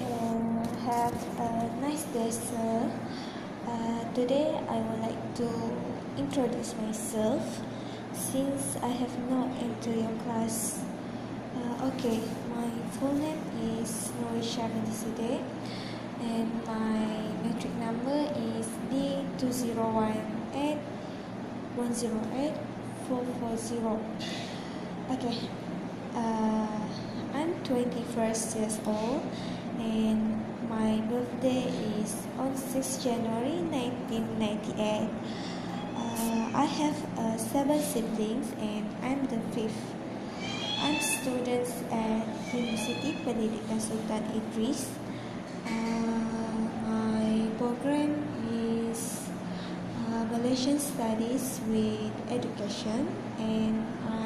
and have a nice day, sir. Uh, today I would like to introduce myself since I have not entered your class. Uh, okay, my full name is Norisha Bendiside and my metric number is D2018 Okay. Uh, I'm 21 years old and my birthday is on 6 January 1998. Uh, I have uh, seven siblings and I'm the fifth. I'm student at University Pendidikan Sultan Idris. Uh, my program is uh, Malaysian Studies with Education and semester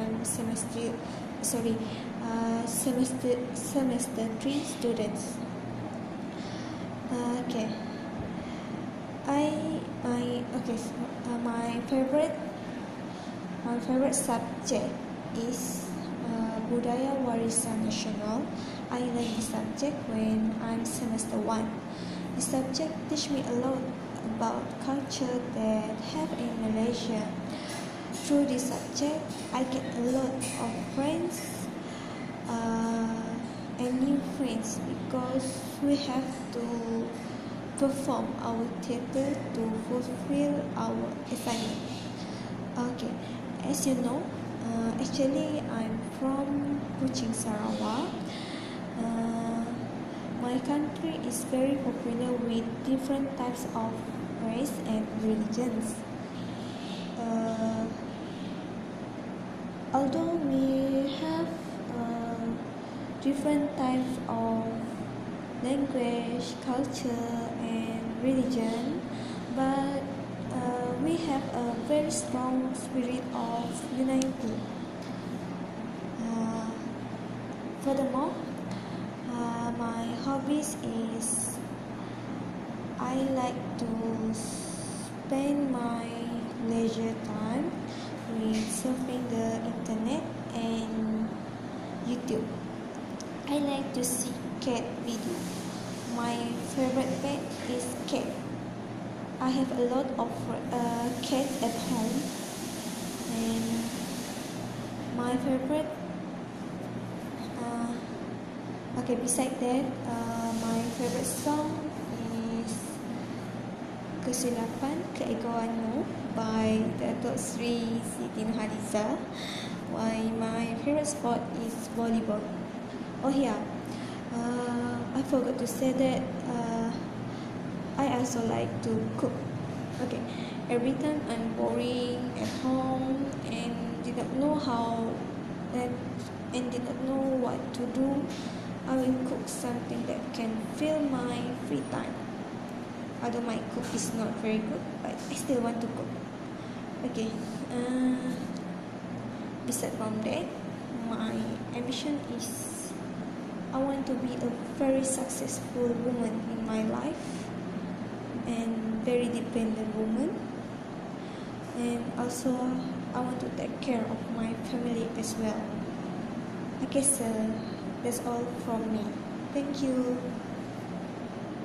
sorry uh, semester semester three students. Uh, okay. I I okay so, uh, my favorite my favorite subject is uh, Budaya Warisan Nasional. I like this subject when I'm semester one. The subject teach me a lot about culture that have in Malaysia through this subject, I get a lot of friends uh, and new friends because we have to perform our theater to fulfill our assignment. Okay, as you know, uh, actually I'm from Kuching, Sarawak. Uh, my country is very popular with different types of race and religions. Uh, although we have uh, different types of language, culture, and religion, but uh, we have a very strong spirit of unity. Uh, furthermore, uh, my hobbies is I like to spend my YouTube. I like to see cat video. My favorite pet is cat. I have a lot of uh, cats at home and my favorite uh, okay beside that uh, my favorite song is Kesilapan Keegoanmu by Datuk Sri Siti Nurhaliza. Why my favorite sport is volleyball. Oh yeah, uh, I forgot to say that uh, I also like to cook. Okay, every time I'm boring at home and did not know how and and did not know what to do, I will cook something that can fill my free time. Although my cook is not very good, but I still want to cook. Okay. Uh, beside from that, my ambition is I want to be a very successful woman in my life and very dependent woman. And also, I want to take care of my family as well. I guess uh, that's all from me. Thank you.